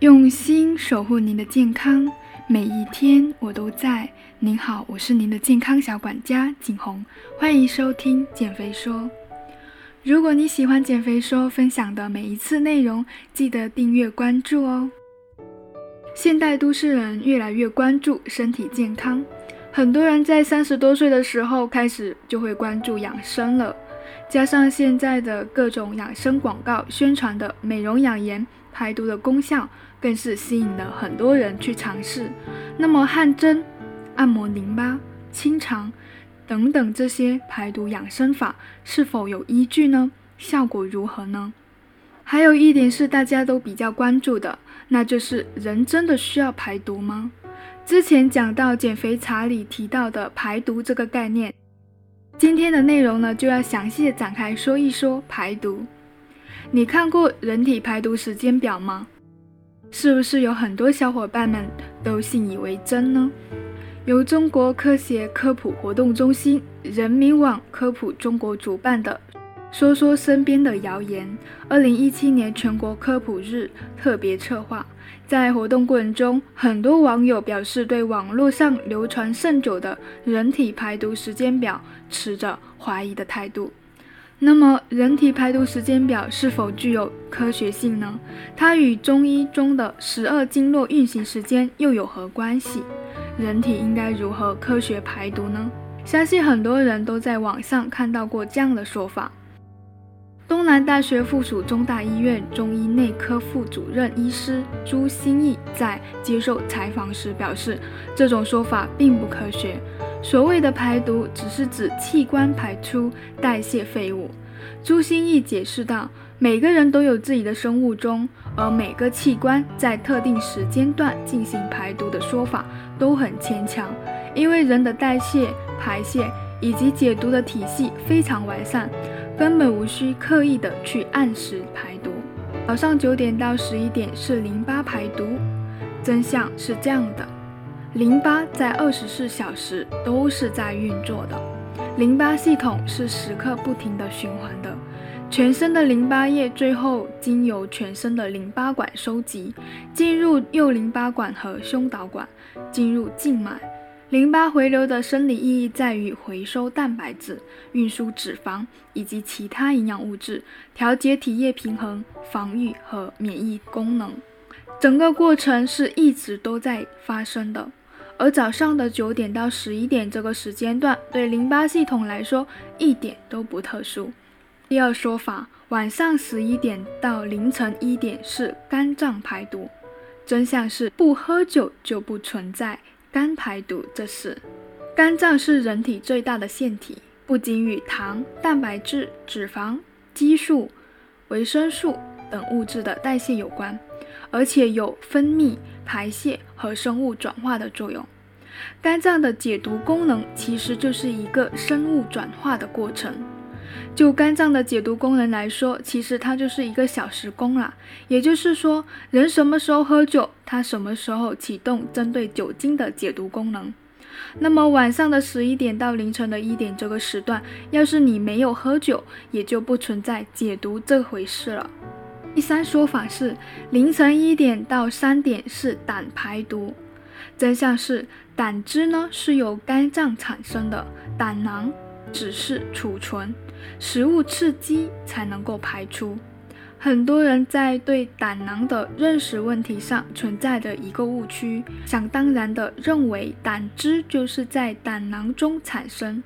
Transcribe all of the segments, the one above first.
用心守护您的健康，每一天我都在。您好，我是您的健康小管家景红，欢迎收听减肥说。如果你喜欢减肥说分享的每一次内容，记得订阅关注哦。现代都市人越来越关注身体健康，很多人在三十多岁的时候开始就会关注养生了。加上现在的各种养生广告宣传的美容养颜、排毒的功效，更是吸引了很多人去尝试。那么汗蒸、按摩淋巴、清肠等等这些排毒养生法是否有依据呢？效果如何呢？还有一点是大家都比较关注的，那就是人真的需要排毒吗？之前讲到减肥茶里提到的排毒这个概念。今天的内容呢，就要详细的展开说一说排毒。你看过人体排毒时间表吗？是不是有很多小伙伴们都信以为真呢？由中国科学科普活动中心、人民网科普中国主办的。说说身边的谣言。二零一七年全国科普日特别策划，在活动过程中，很多网友表示对网络上流传甚久的人体排毒时间表持着怀疑的态度。那么，人体排毒时间表是否具有科学性呢？它与中医中的十二经络运行时间又有何关系？人体应该如何科学排毒呢？相信很多人都在网上看到过这样的说法。东南大学附属中大医院中医内科副主任医师朱新义在接受采访时表示，这种说法并不科学。所谓的排毒，只是指器官排出代谢废物。朱新义解释道：“每个人都有自己的生物钟，而每个器官在特定时间段进行排毒的说法都很牵强，因为人的代谢、排泄以及解毒的体系非常完善。”根本无需刻意的去按时排毒。早上九点到十一点是淋巴排毒，真相是这样的：淋巴在二十四小时都是在运作的，淋巴系统是时刻不停的循环的。全身的淋巴液最后经由全身的淋巴管收集，进入右淋巴管和胸导管，进入静脉。淋巴回流的生理意义在于回收蛋白质、运输脂肪以及其他营养物质，调节体液平衡、防御和免疫功能。整个过程是一直都在发生的。而早上的九点到十一点这个时间段，对淋巴系统来说一点都不特殊。第二说法，晚上十一点到凌晨一点是肝脏排毒，真相是不喝酒就不存在。肝排毒这事，肝脏是人体最大的腺体，不仅与糖、蛋白质、脂肪、激素、维生素等物质的代谢有关，而且有分泌、排泄和生物转化的作用。肝脏的解毒功能其实就是一个生物转化的过程。就肝脏的解毒功能来说，其实它就是一个小时工啦。也就是说，人什么时候喝酒，它什么时候启动针对酒精的解毒功能。那么晚上的十一点到凌晨的一点这个时段，要是你没有喝酒，也就不存在解毒这回事了。第三说法是，凌晨一点到三点是胆排毒，真相是胆汁呢是由肝脏产生的，胆囊只是储存。食物刺激才能够排出。很多人在对胆囊的认识问题上存在着一个误区，想当然的认为胆汁就是在胆囊中产生。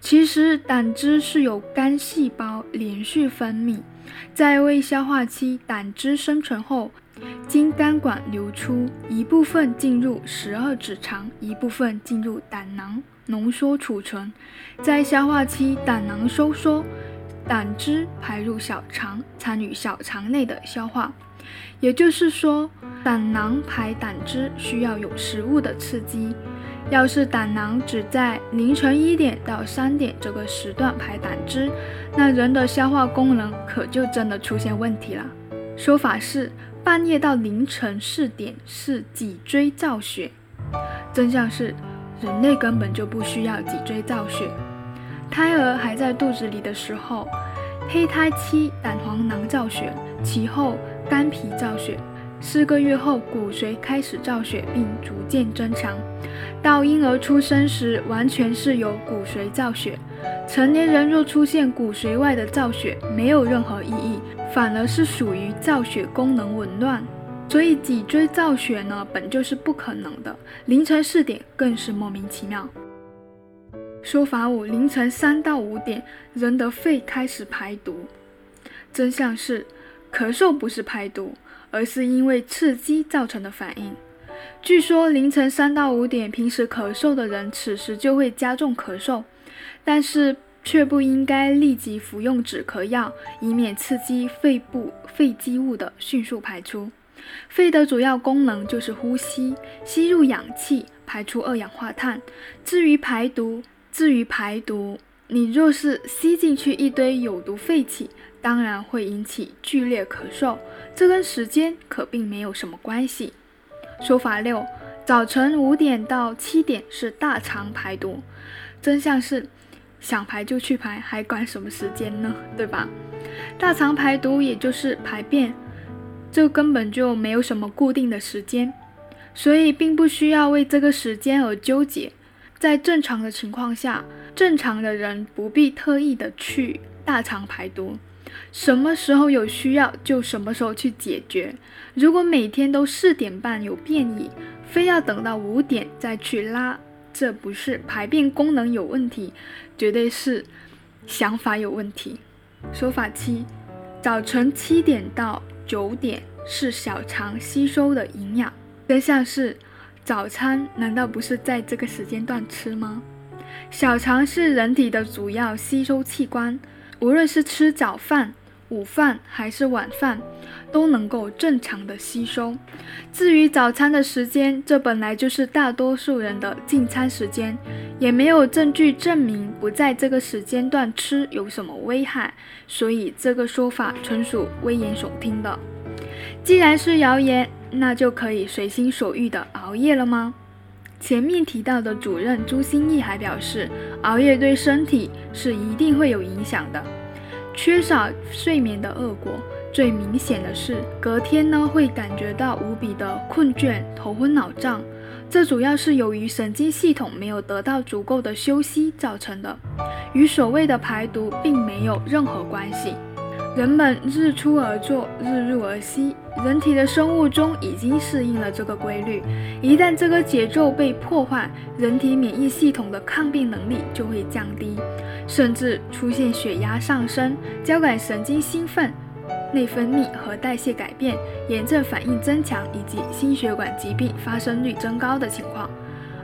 其实胆汁是由肝细胞连续分泌，在未消化期胆汁生成后，经肝管流出，一部分进入十二指肠，一部分进入胆囊。浓缩储存，在消化期，胆囊收缩，胆汁排入小肠，参与小肠内的消化。也就是说，胆囊排胆汁需要有食物的刺激。要是胆囊只在凌晨一点到三点这个时段排胆汁，那人的消化功能可就真的出现问题了。说法是半夜到凌晨四点是脊椎造血，真相是。人类根本就不需要脊椎造血，胎儿还在肚子里的时候，胚胎期胆黄囊造血，其后肝脾造血，四个月后骨髓开始造血并逐渐增强，到婴儿出生时完全是由骨髓造血。成年人若出现骨髓外的造血，没有任何意义，反而是属于造血功能紊乱。所以脊椎造血呢，本就是不可能的。凌晨四点更是莫名其妙。说法五：凌晨三到五点，人的肺开始排毒。真相是，咳嗽不是排毒，而是因为刺激造成的反应。据说凌晨三到五点，平时咳嗽的人，此时就会加重咳嗽。但是却不应该立即服用止咳药，以免刺激肺部肺积物的迅速排出。肺的主要功能就是呼吸，吸入氧气，排出二氧化碳。至于排毒，至于排毒，你若是吸进去一堆有毒废气，当然会引起剧烈咳嗽，这跟时间可并没有什么关系。说法六：早晨五点到七点是大肠排毒。真相是，想排就去排，还管什么时间呢？对吧？大肠排毒也就是排便，这根本就没有什么固定的时间，所以并不需要为这个时间而纠结。在正常的情况下，正常的人不必特意的去大肠排毒，什么时候有需要就什么时候去解决。如果每天都四点半有便意，非要等到五点再去拉。这不是排便功能有问题，绝对是想法有问题。说法七：早晨七点到九点是小肠吸收的营养。真相是，早餐难道不是在这个时间段吃吗？小肠是人体的主要吸收器官，无论是吃早饭。午饭还是晚饭，都能够正常的吸收。至于早餐的时间，这本来就是大多数人的进餐时间，也没有证据证明不在这个时间段吃有什么危害，所以这个说法纯属危言耸听的。既然是谣言，那就可以随心所欲的熬夜了吗？前面提到的主任朱新义还表示，熬夜对身体是一定会有影响的。缺少睡眠的恶果，最明显的是隔天呢会感觉到无比的困倦、头昏脑胀，这主要是由于神经系统没有得到足够的休息造成的，与所谓的排毒并没有任何关系。人们日出而作，日入而息，人体的生物钟已经适应了这个规律。一旦这个节奏被破坏，人体免疫系统的抗病能力就会降低，甚至出现血压上升、交感神经兴奋、内分泌和代谢改变、炎症反应增强以及心血管疾病发生率增高的情况。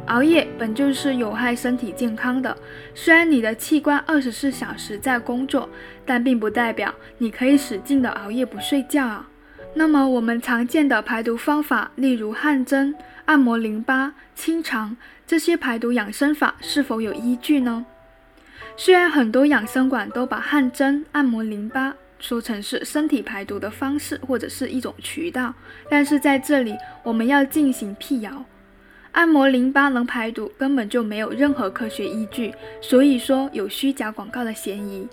熬夜本就是有害身体健康的，虽然你的器官二十四小时在工作，但并不代表你可以使劲的熬夜不睡觉啊。那么我们常见的排毒方法，例如汗蒸、按摩淋巴、清肠这些排毒养生法，是否有依据呢？虽然很多养生馆都把汗蒸、按摩淋巴说成是身体排毒的方式或者是一种渠道，但是在这里我们要进行辟谣。按摩淋巴能排毒，根本就没有任何科学依据，所以说有虚假广告的嫌疑。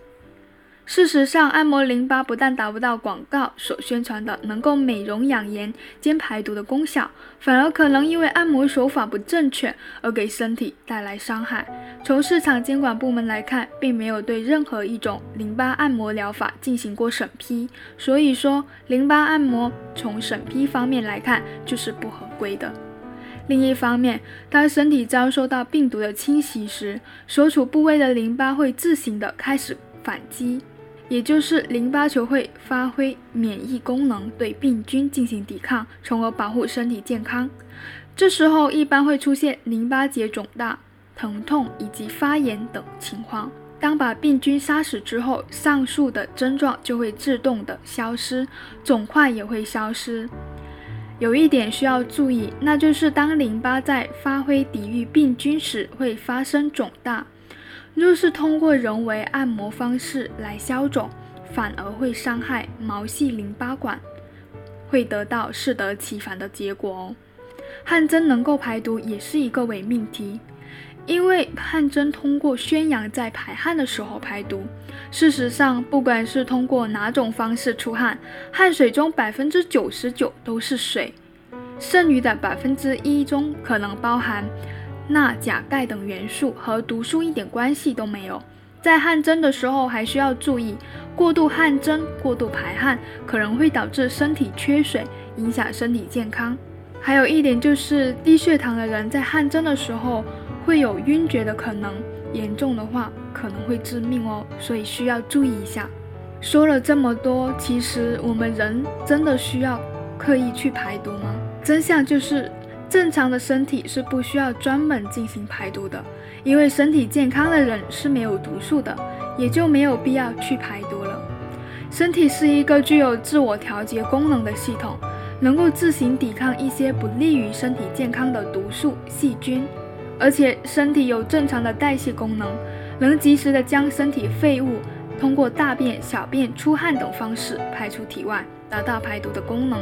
事实上，按摩淋巴不但达不到广告所宣传的能够美容养颜兼排毒的功效，反而可能因为按摩手法不正确而给身体带来伤害。从市场监管部门来看，并没有对任何一种淋巴按摩疗法进行过审批，所以说淋巴按摩从审批方面来看就是不合规的。另一方面，当身体遭受到病毒的侵袭时，所处部位的淋巴会自行的开始反击，也就是淋巴球会发挥免疫功能对病菌进行抵抗，从而保护身体健康。这时候一般会出现淋巴结肿大、疼痛以及发炎等情况。当把病菌杀死之后，上述的症状就会自动的消失，肿块也会消失。有一点需要注意，那就是当淋巴在发挥抵御病菌时，会发生肿大。若是通过人为按摩方式来消肿，反而会伤害毛细淋巴管，会得到适得其反的结果哦。汗蒸能够排毒，也是一个伪命题。因为汗蒸通过宣扬在排汗的时候排毒。事实上，不管是通过哪种方式出汗，汗水中百分之九十九都是水，剩余的百分之一中可能包含钠、钾、钙等元素，和毒素一点关系都没有。在汗蒸的时候，还需要注意，过度汗蒸、过度排汗可能会导致身体缺水，影响身体健康。还有一点就是，低血糖的人在汗蒸的时候会有晕厥的可能，严重的话可能会致命哦，所以需要注意一下。说了这么多，其实我们人真的需要刻意去排毒吗？真相就是，正常的身体是不需要专门进行排毒的。因为身体健康的人是没有毒素的，也就没有必要去排毒了。身体是一个具有自我调节功能的系统，能够自行抵抗一些不利于身体健康的毒素、细菌，而且身体有正常的代谢功能，能及时的将身体废物通过大便、小便、出汗等方式排出体外，达到排毒的功能。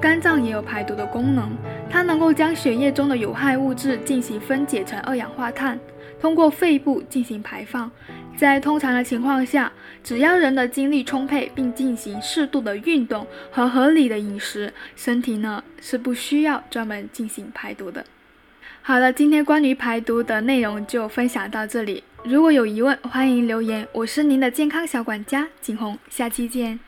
肝脏也有排毒的功能，它能够将血液中的有害物质进行分解成二氧化碳。通过肺部进行排放，在通常的情况下，只要人的精力充沛，并进行适度的运动和合理的饮食，身体呢是不需要专门进行排毒的。好了，今天关于排毒的内容就分享到这里。如果有疑问，欢迎留言。我是您的健康小管家景红，下期见。